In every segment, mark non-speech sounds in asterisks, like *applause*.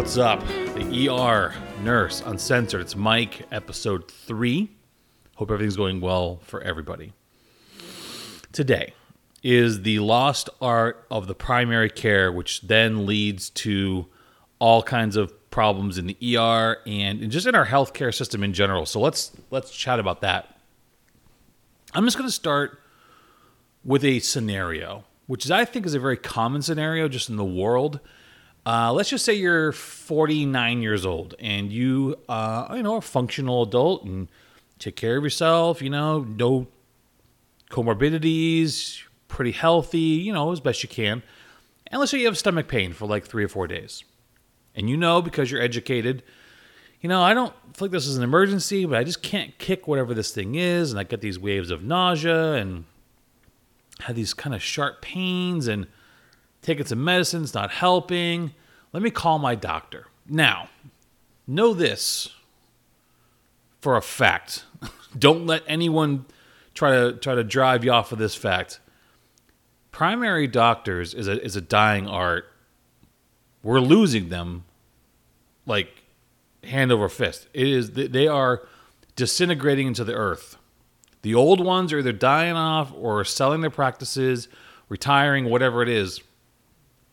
What's up? The ER Nurse Uncensored. It's Mike, episode three. Hope everything's going well for everybody. Today is the lost art of the primary care, which then leads to all kinds of problems in the ER and just in our healthcare system in general. So let's let's chat about that. I'm just going to start with a scenario, which I think is a very common scenario just in the world uh, let's just say you're 49 years old and you, uh, you know, a functional adult and take care of yourself. You know, no comorbidities, pretty healthy. You know, as best you can. And let's say you have stomach pain for like three or four days, and you know because you're educated. You know, I don't feel like this is an emergency, but I just can't kick whatever this thing is, and I get these waves of nausea and have these kind of sharp pains and taking some medicines not helping. Let me call my doctor. Now, know this for a fact. *laughs* Don't let anyone try to try to drive you off of this fact. Primary doctors is a is a dying art. We're losing them like hand over fist. It is they are disintegrating into the earth. The old ones are either dying off or selling their practices, retiring, whatever it is.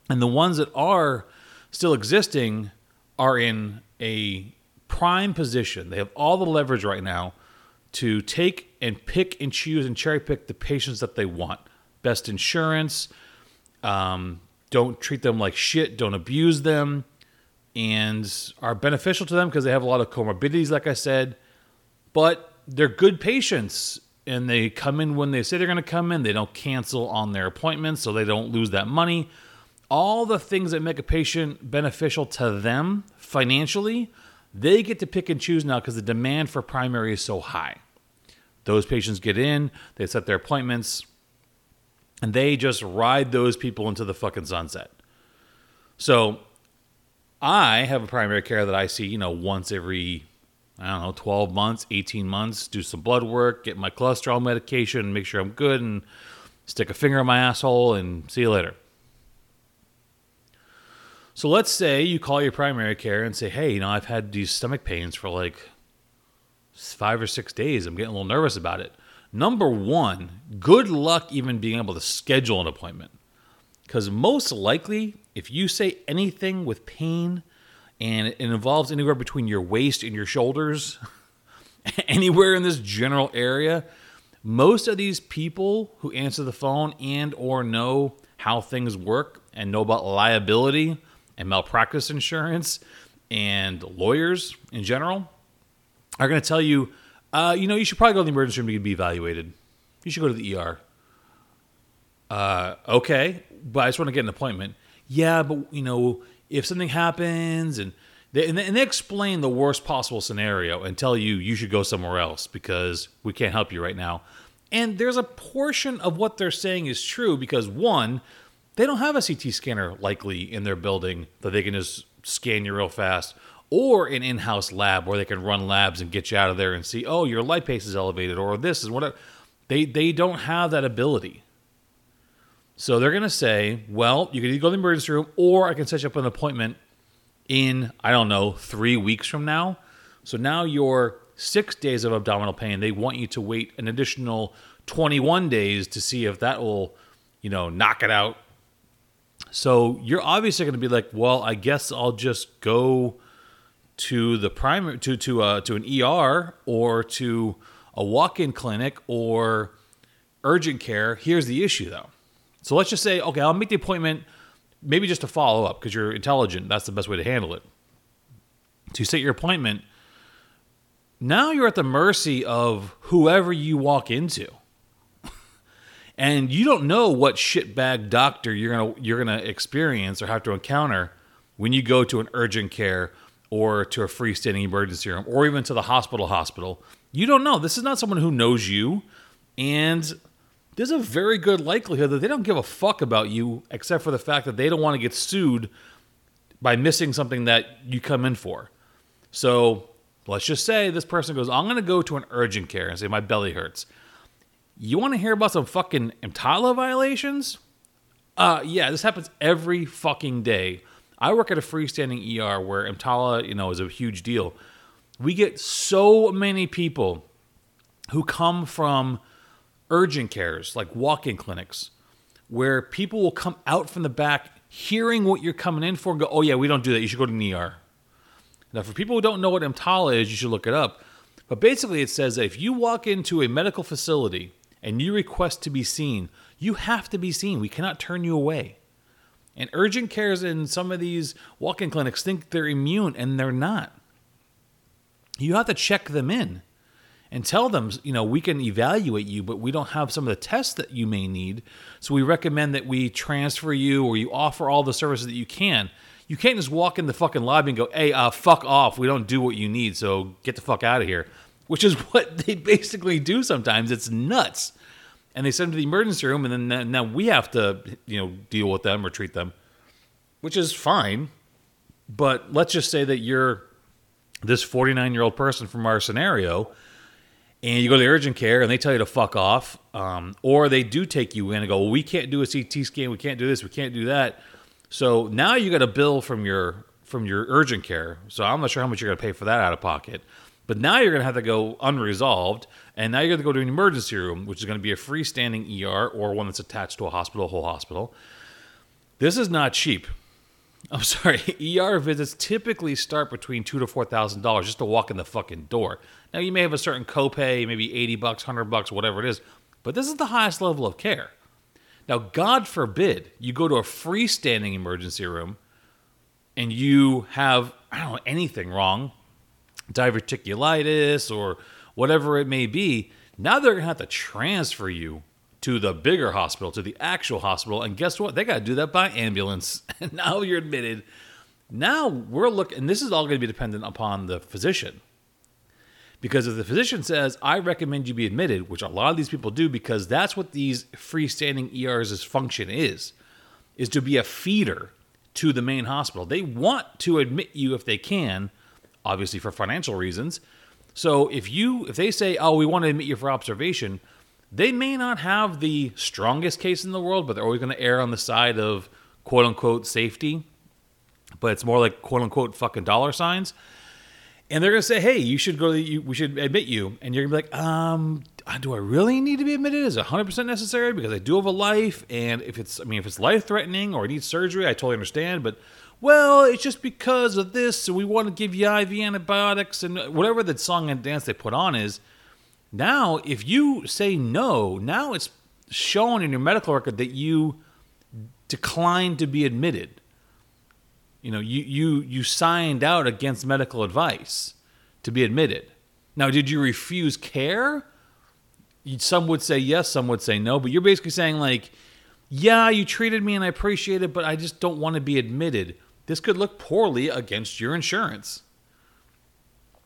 And the ones that are still existing are in a prime position. They have all the leverage right now to take and pick and choose and cherry pick the patients that they want. Best insurance. Um, don't treat them like shit. Don't abuse them. And are beneficial to them because they have a lot of comorbidities, like I said. But they're good patients and they come in when they say they're going to come in. They don't cancel on their appointments so they don't lose that money all the things that make a patient beneficial to them financially, they get to pick and choose now because the demand for primary is so high. Those patients get in, they set their appointments, and they just ride those people into the fucking sunset. So I have a primary care that I see, you know, once every, I don't know, 12 months, 18 months, do some blood work, get my cholesterol medication, make sure I'm good, and stick a finger in my asshole, and see you later. So let's say you call your primary care and say, hey, you know, I've had these stomach pains for like five or six days. I'm getting a little nervous about it. Number one, good luck even being able to schedule an appointment. Because most likely, if you say anything with pain and it involves anywhere between your waist and your shoulders, *laughs* anywhere in this general area, most of these people who answer the phone and or know how things work and know about liability and malpractice insurance and lawyers in general are going to tell you, uh, you know, you should probably go to the emergency room to be evaluated. You should go to the ER. Uh, okay, but I just want to get an appointment. Yeah, but you know, if something happens and they, and they, and they explain the worst possible scenario and tell you you should go somewhere else because we can't help you right now. And there's a portion of what they're saying is true because one, they don't have a CT scanner likely in their building that they can just scan you real fast, or an in-house lab where they can run labs and get you out of there and see, oh, your lipase is elevated, or this is whatever. They they don't have that ability. So they're gonna say, well, you can either go to the emergency room, or I can set you up an appointment in I don't know three weeks from now. So now your six days of abdominal pain, they want you to wait an additional 21 days to see if that will, you know, knock it out so you're obviously going to be like, well, I guess I'll just go to the primary to to uh, to an ER or to a walk-in clinic or urgent care. Here's the issue though. So let's just say, okay, I'll make the appointment, maybe just to follow up because you're intelligent. That's the best way to handle it. To set your appointment, now you're at the mercy of whoever you walk into and you don't know what shitbag doctor you're gonna you're gonna experience or have to encounter when you go to an urgent care or to a freestanding emergency room or even to the hospital hospital. You don't know. This is not someone who knows you, and there's a very good likelihood that they don't give a fuck about you except for the fact that they don't want to get sued by missing something that you come in for. So let's just say this person goes, I'm going to go to an urgent care and say my belly hurts. You want to hear about some fucking EMTALA violations? Uh, yeah, this happens every fucking day. I work at a freestanding ER where EMTALA, you know, is a huge deal. We get so many people who come from urgent cares, like walk-in clinics, where people will come out from the back hearing what you're coming in for and go, "Oh yeah, we don't do that. You should go to an ER." Now, for people who don't know what EMTALA is, you should look it up. But basically, it says that if you walk into a medical facility and you request to be seen, you have to be seen. We cannot turn you away. And urgent cares in some of these walk in clinics think they're immune, and they're not. You have to check them in and tell them, you know, we can evaluate you, but we don't have some of the tests that you may need. So we recommend that we transfer you or you offer all the services that you can. You can't just walk in the fucking lobby and go, hey, uh, fuck off. We don't do what you need, so get the fuck out of here. Which is *laughs* what they basically do sometimes. It's nuts and they send them to the emergency room, and then now we have to, you know, deal with them or treat them, which is fine. But let's just say that you're this 49 year old person from our scenario, and you go to the urgent care, and they tell you to fuck off, um, or they do take you in and go, well, we can't do a CT scan, we can't do this, we can't do that. So now you got a bill from your from your urgent care. So I'm not sure how much you're going to pay for that out of pocket. But now you're going to have to go unresolved, and now you're going to go to an emergency room, which is going to be a freestanding ER or one that's attached to a hospital, a whole hospital. This is not cheap. *laughs* I'm sorry. *laughs* ER visits typically start between two to four thousand dollars just to walk in the fucking door. Now you may have a certain copay, maybe eighty bucks, hundred bucks, whatever it is, but this is the highest level of care. Now, God forbid you go to a freestanding emergency room and you have I don't know anything wrong, diverticulitis or whatever it may be, now they're going to have to transfer you to the bigger hospital, to the actual hospital. And guess what? They got to do that by ambulance. *laughs* And now you're admitted. Now we're looking, and this is all going to be dependent upon the physician. Because if the physician says, I recommend you be admitted, which a lot of these people do, because that's what these freestanding ERs' function is, is to be a feeder to the main hospital. They want to admit you if they can, obviously for financial reasons. So if you if they say, "Oh, we want to admit you for observation," they may not have the strongest case in the world, but they're always going to err on the side of quote unquote safety. But it's more like quote unquote fucking dollar signs. And they're going to say, "Hey, you should go. You, we should admit you." And you're going to be like, "Um, do I really need to be admitted? Is it 100% necessary? Because I do have a life, and if it's, I mean, if it's life threatening or I need surgery, I totally understand. But well, it's just because of this, so we want to give you IV antibiotics and whatever the song and dance they put on is. Now, if you say no, now it's shown in your medical record that you declined to be admitted. You know, you you you signed out against medical advice to be admitted. Now, did you refuse care? Some would say yes, some would say no, but you're basically saying like, yeah, you treated me and I appreciate it, but I just don't want to be admitted this could look poorly against your insurance.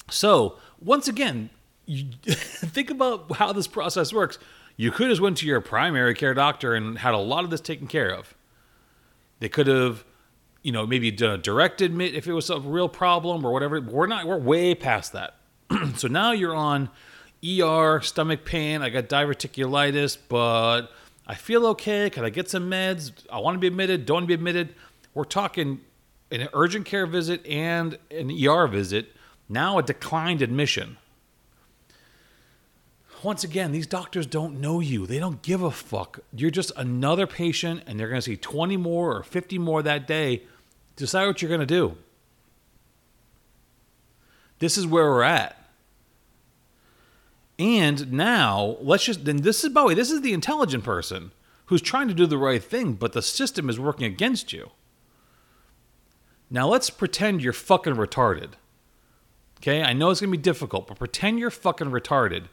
So, once again, *laughs* think about how this process works. You could have went to your primary care doctor and had a lot of this taken care of. They could have, you know, maybe done a direct admit if it was a real problem or whatever. We're not. We're way past that. *clears throat* so now you're on ER, stomach pain. I got diverticulitis, but I feel okay. Can I get some meds? I want to be admitted. Don't want to be admitted. We're talking an urgent care visit and an ER visit, now a declined admission. Once again, these doctors don't know you. They don't give a fuck. You're just another patient, and they're going to see 20 more or 50 more that day. Decide what you're going to do. This is where we're at. And now, let's just, then this is Bowie, this is the intelligent person who's trying to do the right thing, but the system is working against you. Now let's pretend you're fucking retarded. Okay, I know it's gonna be difficult, but pretend you're fucking retarded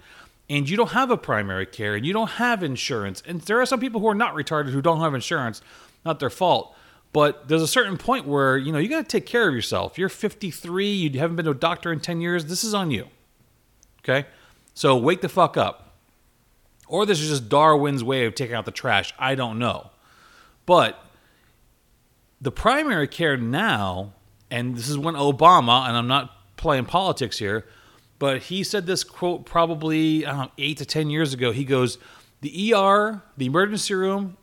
and you don't have a primary care and you don't have insurance. And there are some people who are not retarded who don't have insurance, not their fault. But there's a certain point where, you know, you gotta take care of yourself. You're 53, you haven't been to a doctor in 10 years, this is on you. Okay? So wake the fuck up. Or this is just Darwin's way of taking out the trash. I don't know. But the primary care now, and this is when Obama, and I'm not playing politics here, but he said this quote probably know, eight to 10 years ago. He goes, The ER, the emergency room,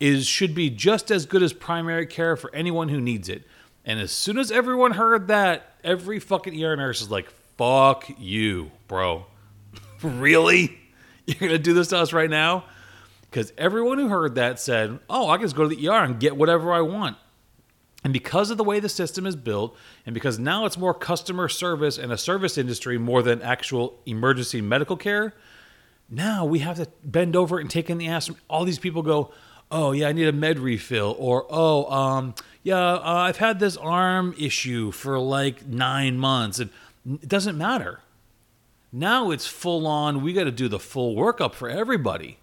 is should be just as good as primary care for anyone who needs it. And as soon as everyone heard that, every fucking ER nurse is like, "Fuck you, bro." *laughs* really? You're going to do this to us right now? Cuz everyone who heard that said, "Oh, I can just go to the ER and get whatever I want." And because of the way the system is built, and because now it's more customer service and a service industry more than actual emergency medical care, now we have to bend over and take in the ass. All these people go, oh yeah, I need a med refill, or oh um yeah, uh, I've had this arm issue for like nine months, and it doesn't matter. Now it's full on. We got to do the full workup for everybody.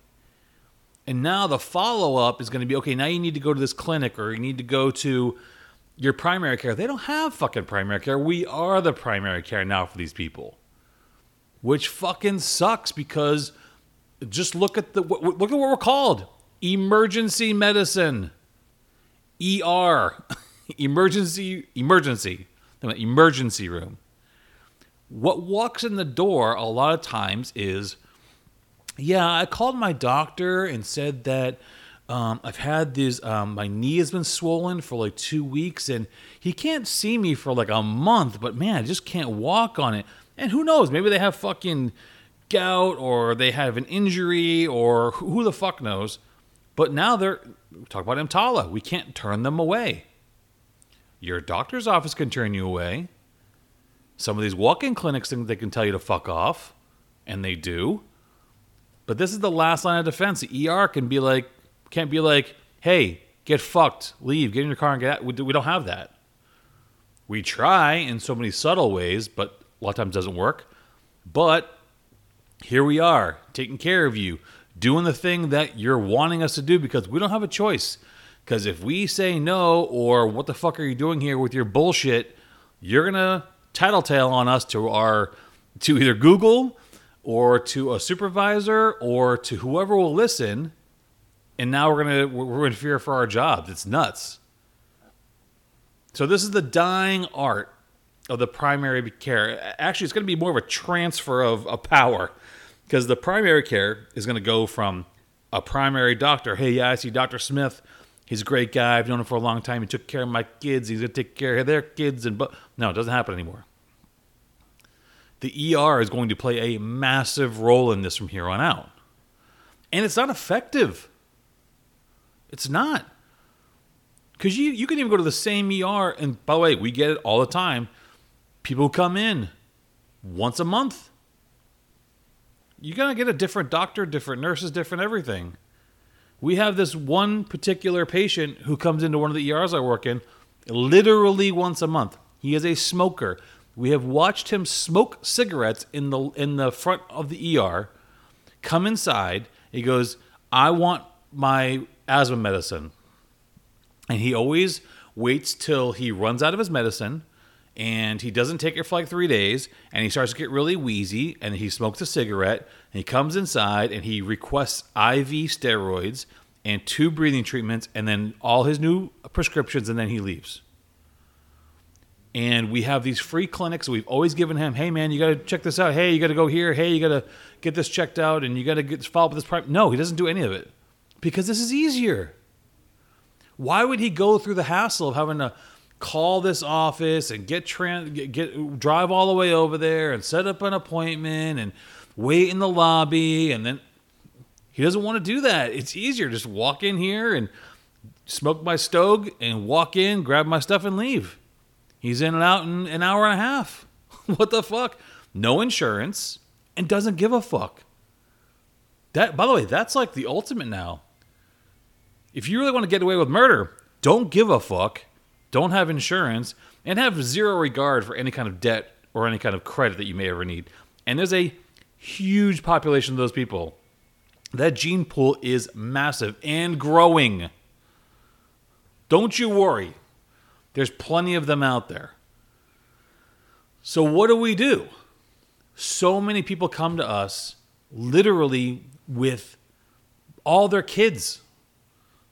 And now the follow up is going to be okay, now you need to go to this clinic or you need to go to your primary care. They don't have fucking primary care. We are the primary care now for these people. Which fucking sucks because just look at the look at what we're called. Emergency medicine. ER. *laughs* emergency emergency. Emergency room. What walks in the door a lot of times is yeah, I called my doctor and said that um, I've had this, um, my knee has been swollen for like two weeks and he can't see me for like a month, but man, I just can't walk on it. And who knows? Maybe they have fucking gout or they have an injury or who the fuck knows. But now they're, talk about EMTALA, We can't turn them away. Your doctor's office can turn you away. Some of these walk in clinics think they can tell you to fuck off, and they do. But this is the last line of defense. The ER can be like, can't be like, hey, get fucked, leave, get in your car and get out. We, don't have that. We try in so many subtle ways, but a lot of times doesn't work. But here we are, taking care of you, doing the thing that you're wanting us to do because we don't have a choice. Because if we say no, or what the fuck are you doing here with your bullshit, you're gonna tattletale on us to our to either Google or to a supervisor or to whoever will listen and now we're gonna we're in fear for our jobs. It's nuts. So this is the dying art of the primary care. Actually it's to be more of a transfer of, of power because the primary care is to go from a primary doctor. Hey yeah i see dr smith. He's a great guy. I've known him for a long time. He took care of my kids. He's to take care of their kids and but no it doesn't happen anymore the ER is going to play a massive role in this from here on out. And it's not effective. It's not. Because you, you can even go to the same ER, and by the way, we get it all the time. People come in once a month. You're going to get a different doctor, different nurses, different everything. We have this one particular patient who comes into one of the ERs I work in literally once a month. He is a smoker. We have watched him smoke cigarettes in the in the front of the ER. Come inside. He goes, "I want my asthma medicine," and he always waits till he runs out of his medicine, and he doesn't take it for like three days, and he starts to get really wheezy, and he smokes a cigarette, and he comes inside and he requests IV steroids and two breathing treatments, and then all his new prescriptions, and then he leaves and we have these free clinics. We've always given him, hey man, you got to check this out. Hey, you got to go here. Hey, you got to get this checked out, and you got to get follow up with this. Prime. No, he doesn't do any of it because this is easier. Why would he go through the hassle of having to call this office and get, trans, get, get drive all the way over there and set up an appointment and wait in the lobby and then he doesn't want to do that. It's easier just walk in here and smoke my stove and walk in, grab my stuff and leave. He's in and out in an hour and a half. *laughs* what the fuck? No insurance and doesn't give a fuck. That by the way, that's like the ultimate now. If you really want to get away with murder, don't give a fuck, don't have insurance, and have zero regard for any kind of debt or any kind of credit that you may ever need. And there's a huge population of those people. That gene pool is massive and growing. Don't you worry. There's plenty of them out there. So, what do we do? So many people come to us literally with all their kids.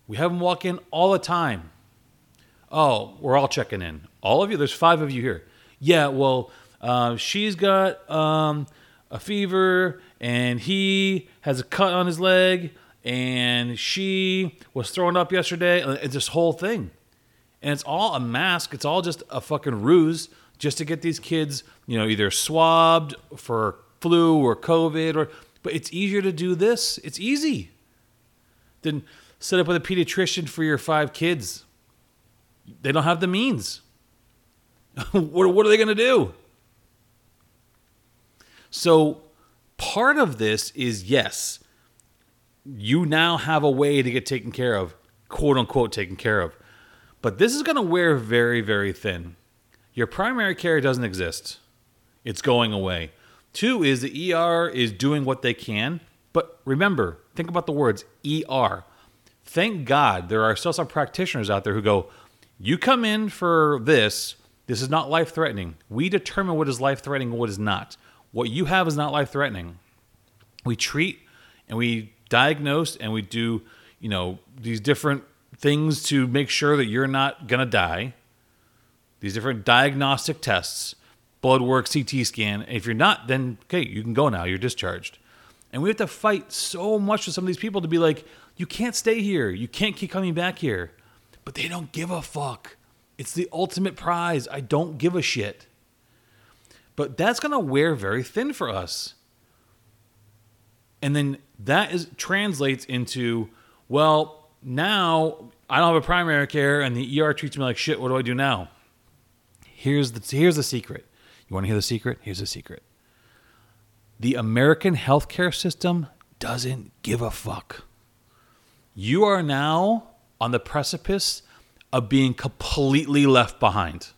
We have them walk in all the time. Oh, we're all checking in. All of you? There's five of you here. Yeah, well, uh, she's got um, a fever and he has a cut on his leg and she was thrown up yesterday. It's this whole thing. And it's all a mask. It's all just a fucking ruse just to get these kids, you know, either swabbed for flu or COVID or but it's easier to do this. It's easy. Than set up with a pediatrician for your five kids. They don't have the means. *laughs* what, what are they going to do? So, part of this is yes, you now have a way to get taken care of, quote unquote, taken care of. But this is going to wear very, very thin. Your primary care doesn't exist, it's going away. Two is the ER is doing what they can. But remember, think about the words ER. Thank God there are still some practitioners out there who go, You come in for this. This is not life threatening. We determine what is life threatening and what is not. What you have is not life threatening. We treat and we diagnose and we do, you know, these different things to make sure that you're not going to die. These different diagnostic tests, blood work, CT scan. If you're not, then okay, you can go now. You're discharged. And we have to fight so much with some of these people to be like, you can't stay here. You can't keep coming back here. But they don't give a fuck. It's the ultimate prize. I don't give a shit. But that's going to wear very thin for us. And then that is translates into, well, now I don't have a primary care and the ER treats me like shit. What do I do now? Here's the here's the secret. You want to hear the secret? Here's the secret. The American healthcare system doesn't give a fuck. You are now on the precipice of being completely left behind.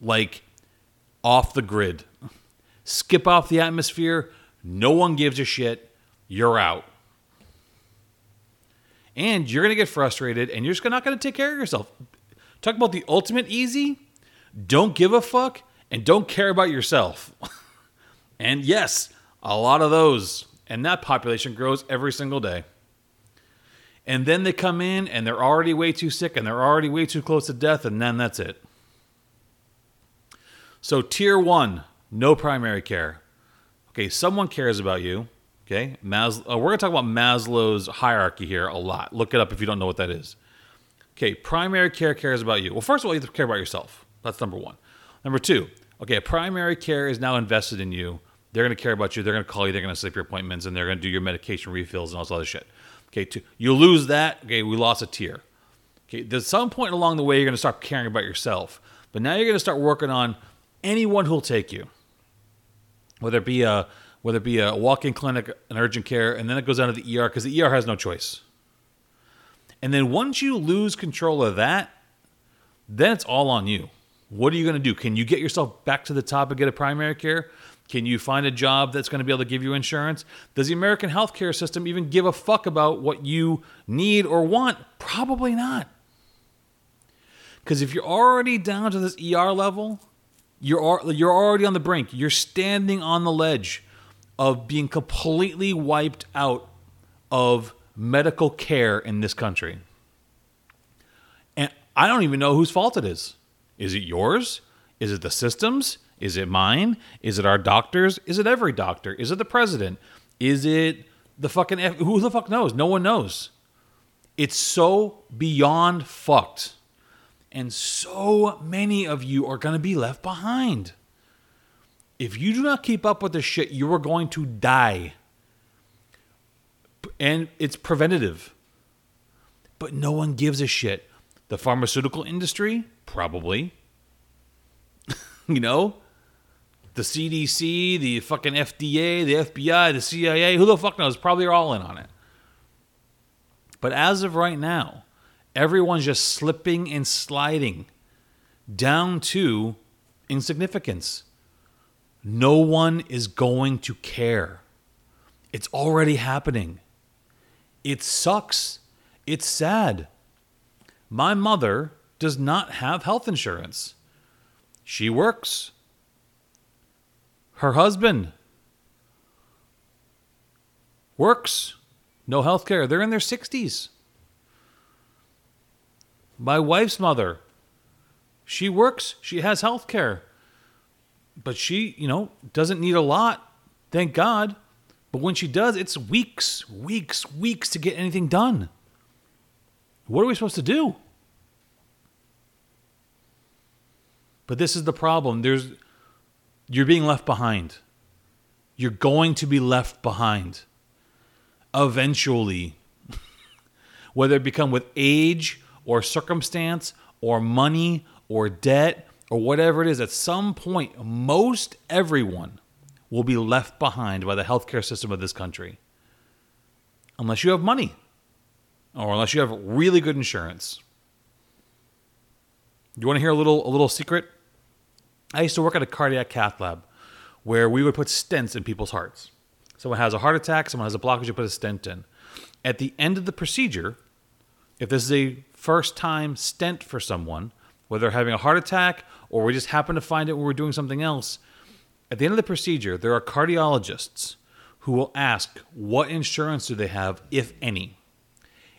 Like off the grid. Skip off the atmosphere. No one gives a shit. You're out. And you're going to get frustrated and you're just not going to take care of yourself. Talk about the ultimate easy. Don't give a fuck and don't care about yourself. *laughs* and yes, a lot of those. And that population grows every single day. And then they come in and they're already way too sick and they're already way too close to death, and then that's it. So, tier one, no primary care. Okay, someone cares about you. Okay, Mas- uh, we're going to talk about Maslow's hierarchy here a lot. Look it up if you don't know what that is. Okay, primary care cares about you. Well, first of all, you have to care about yourself. That's number one. Number two, okay, primary care is now invested in you. They're going to care about you. They're going to call you. They're going to set up your appointments, and they're going to do your medication refills and all this other shit. Okay, two, you lose that. Okay, we lost a tier. Okay, there's some point along the way you're going to start caring about yourself, but now you're going to start working on anyone who'll take you, whether it be a whether it be a walk-in clinic, an urgent care, and then it goes down to the ER because the ER has no choice. And then once you lose control of that, then it's all on you. What are you going to do? Can you get yourself back to the top and get a primary care? Can you find a job that's going to be able to give you insurance? Does the American healthcare system even give a fuck about what you need or want? Probably not. Because if you're already down to this ER level, you're you're already on the brink. You're standing on the ledge of being completely wiped out of medical care in this country. And I don't even know whose fault it is. Is it yours? Is it the systems? Is it mine? Is it our doctors? Is it every doctor? Is it the president? Is it the fucking F- who the fuck knows? No one knows. It's so beyond fucked. And so many of you are going to be left behind. If you do not keep up with this shit, you are going to die. And it's preventative. But no one gives a shit. The pharmaceutical industry, probably. *laughs* you know? The CDC, the fucking FDA, the FBI, the CIA, who the fuck knows? Probably are all in on it. But as of right now, everyone's just slipping and sliding down to insignificance. No one is going to care. It's already happening. It sucks. It's sad. My mother does not have health insurance. She works. Her husband works. No health care. They're in their 60s. My wife's mother, she works. She has health care but she, you know, doesn't need a lot, thank God. But when she does, it's weeks, weeks, weeks to get anything done. What are we supposed to do? But this is the problem. There's you're being left behind. You're going to be left behind. Eventually. *laughs* Whether it become with age or circumstance or money or debt or whatever it is, at some point, most everyone will be left behind by the healthcare system of this country. Unless you have money or unless you have really good insurance. You want to hear a little a little secret? I used to work at a cardiac cath lab where we would put stents in people's hearts. Someone has a heart attack, someone has a blockage, you put a stent in. At the end of the procedure, if this is a first time stent for someone, whether having a heart attack or we just happen to find it when we're doing something else, at the end of the procedure, there are cardiologists who will ask what insurance do they have, if any.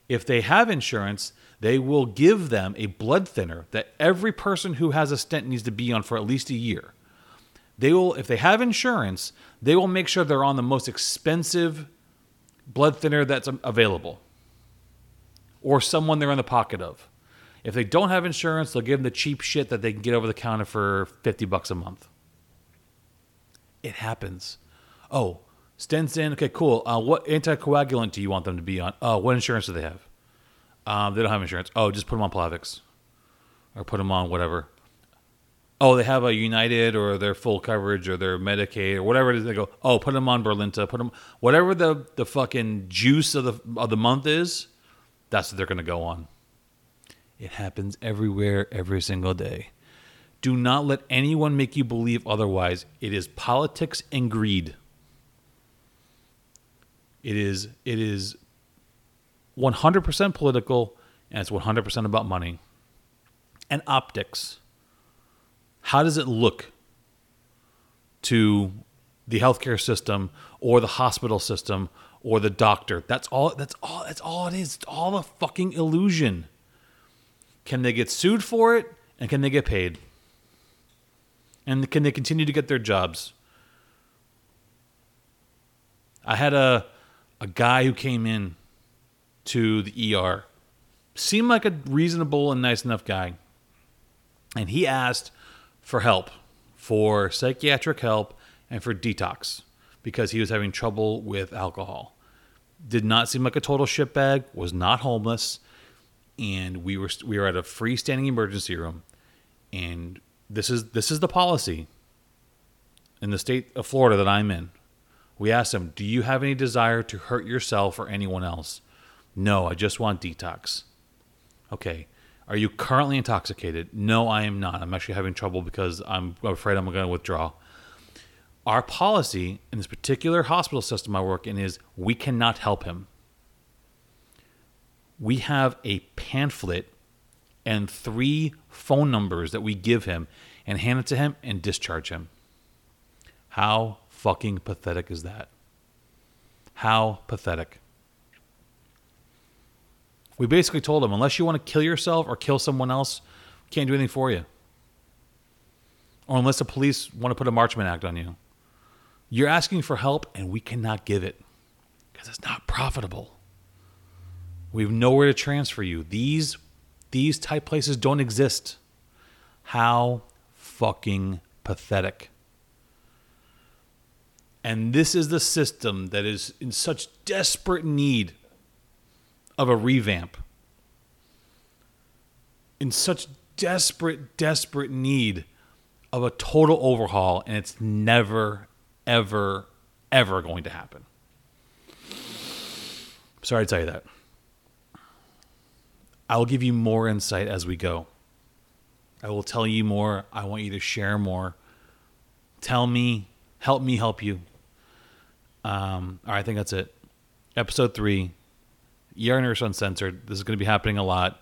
If they have insurance, they will give them a blood thinner that every person who has a stent needs to be on for at least a year. They will, if they have insurance, they will make sure they're on the most expensive blood thinner that's available or someone they're in the pocket of. If they don't have insurance, they'll give them the cheap shit that they can get over the counter for 50 bucks a month. It happens. Oh, stents in. Okay, cool. Uh, what anticoagulant do you want them to be on? Oh, what insurance do they have? Um, they don't have insurance. Oh, just put them on Plavix or put them on whatever oh, they have a United or their full coverage or their Medicaid or whatever it is. They go, oh, put them on Brilinta, put them whatever the the fucking juice of the of the month is. That's what they're gonna go on. It happens everywhere, every single day. Do not let anyone make you believe otherwise. It is politics and greed. It is it is 100% political and it's 100% about money and optics how does it look to the healthcare system or the hospital system or the doctor? That's all that's all that's all it is. It's all a fucking illusion. Can they get sued for it and can they get paid? And can they continue to get their jobs? I had a a guy who came in to the ER. Seemed like a reasonable and nice enough guy. And he asked for help, for psychiatric help, and for detox because he was having trouble with alcohol. Did not seem like a total shitbag, was not homeless, and we were we were at a freestanding emergency room, and this is this is the policy in the state of Florida that I'm in. We asked him, "Do you have any desire to hurt yourself or anyone else?" No, I just want detox. Okay, are you currently intoxicated? No, I am not. I'm actually having trouble because I'm afraid I'm going to withdraw. Our policy in this particular hospital system I work in is we cannot help him. We have a pamphlet and three phone numbers that we give him and hand it to him and discharge him. How fucking pathetic is that? How pathetic. We basically told him, unless you want to kill yourself or kill someone else, we can't do anything for you. Or unless the police want to put a Marchman Act on you. You're asking for help, and we cannot give it because it's not profitable. We have nowhere to transfer you. These these type places don't exist. How fucking pathetic. And this is the system that is in such desperate need of a revamp. In such desperate, desperate need of a total overhaul, and it's never, ever, ever going to happen. Sorry to tell you that. I'll give you more insight as we go. I will tell you more. I want you to share more. Tell me, help me help you. Um, all right, I think that's it. Episode three ER Nurse Uncensored. This is going to be happening a lot.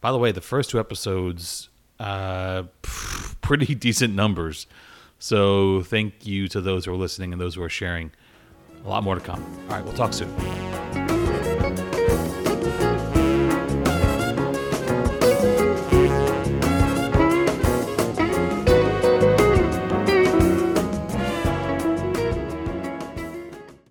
By the way, the first two episodes, uh, *laughs* pretty decent numbers. So thank you to those who are listening and those who are sharing. A lot more to come. All right, we'll talk soon.